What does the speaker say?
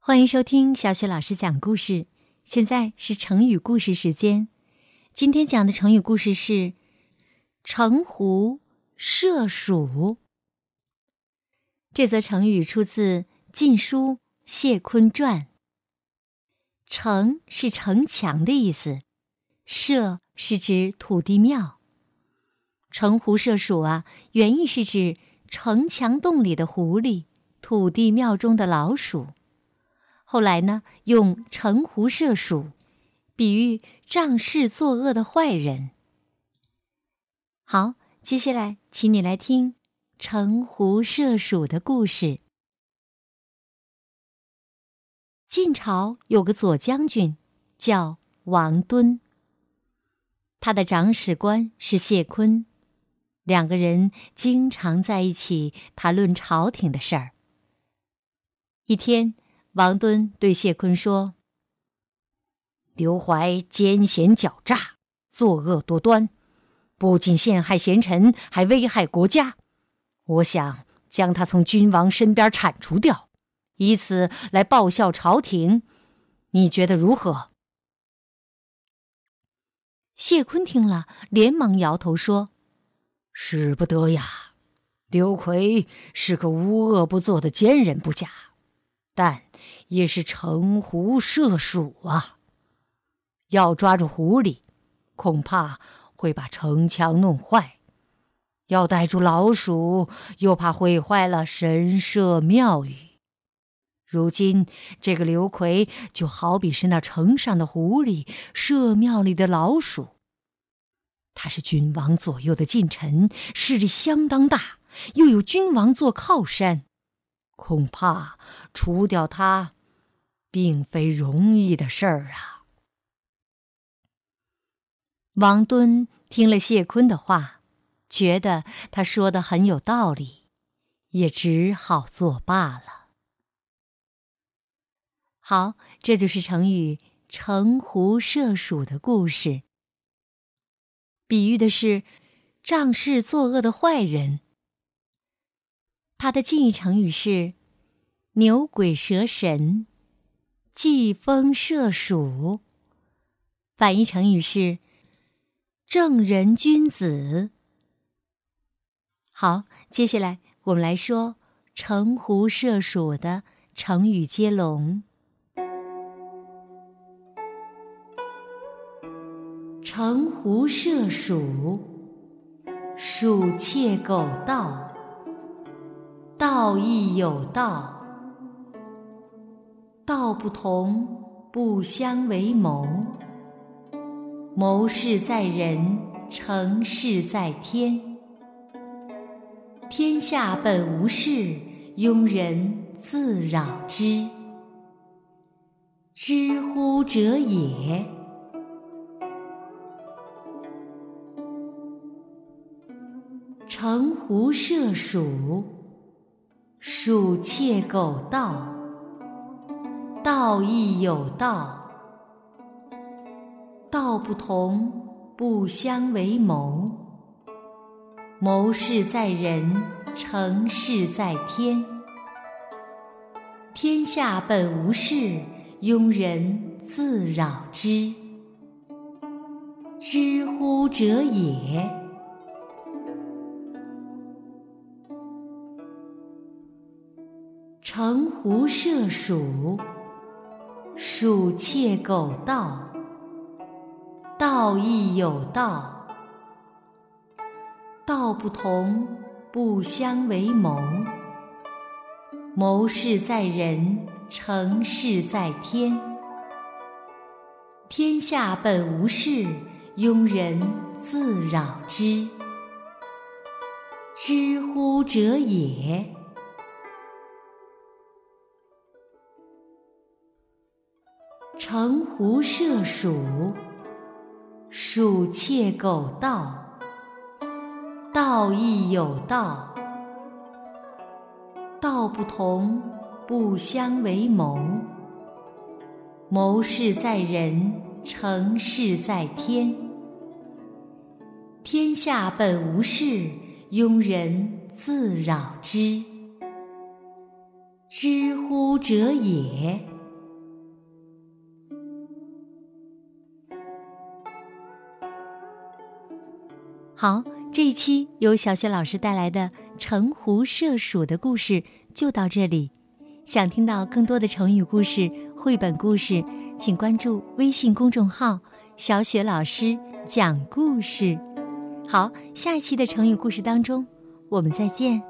欢迎收听小雪老师讲故事。现在是成语故事时间。今天讲的成语故事是“城狐射鼠”。这则成语出自《晋书·谢坤传》。城是城墙的意思，射是指土地庙。城狐射鼠啊，原意是指城墙洞里的狐狸，土地庙中的老鼠。后来呢，用城狐射鼠，比喻仗势作恶的坏人。好，接下来请你来听城狐射鼠的故事。晋朝有个左将军，叫王敦。他的长史官是谢坤，两个人经常在一起谈论朝廷的事儿。一天。王敦对谢坤说：“刘怀奸险狡诈，作恶多端，不仅陷害贤臣，还危害国家。我想将他从君王身边铲除掉，以此来报效朝廷。你觉得如何？”谢坤听了，连忙摇头说：“使不得呀！刘奎是个无恶不作的奸人不假。”但也是城狐射鼠啊！要抓住狐狸，恐怕会把城墙弄坏；要逮住老鼠，又怕毁坏了神社庙宇。如今这个刘奎就好比是那城上的狐狸，社庙里的老鼠。他是君王左右的近臣，势力相当大，又有君王做靠山。恐怕除掉他，并非容易的事儿啊！王敦听了谢坤的话，觉得他说的很有道理，也只好作罢了。好，这就是成语“城狐射鼠”的故事，比喻的是仗势作恶的坏人。它的近义成语是“牛鬼蛇神”，“季风射鼠”。反义成语是“正人君子”。好，接下来我们来说“城狐射鼠”的成语接龙。“城狐射鼠”，鼠窃狗盗。道义有道，道不同不相为谋。谋事在人，成事在天。天下本无事，庸人自扰之。知乎者也。城狐射鼠。鼠窃狗盗，道亦有道，道不同不相为谋。谋事在人，成事在天。天下本无事，庸人自扰之。知乎者也。城狐射鼠，鼠窃狗盗，道亦有道，道不同不相为谋。谋事在人，成事在天。天下本无事，庸人自扰之。知乎者也。城狐射鼠，鼠窃狗盗，道亦有道，道不同不相为谋。谋事在人，成事在天。天下本无事，庸人自扰之。知乎者也。好，这一期由小雪老师带来的城狐社鼠的故事就到这里。想听到更多的成语故事、绘本故事，请关注微信公众号“小雪老师讲故事”。好，下一期的成语故事当中，我们再见。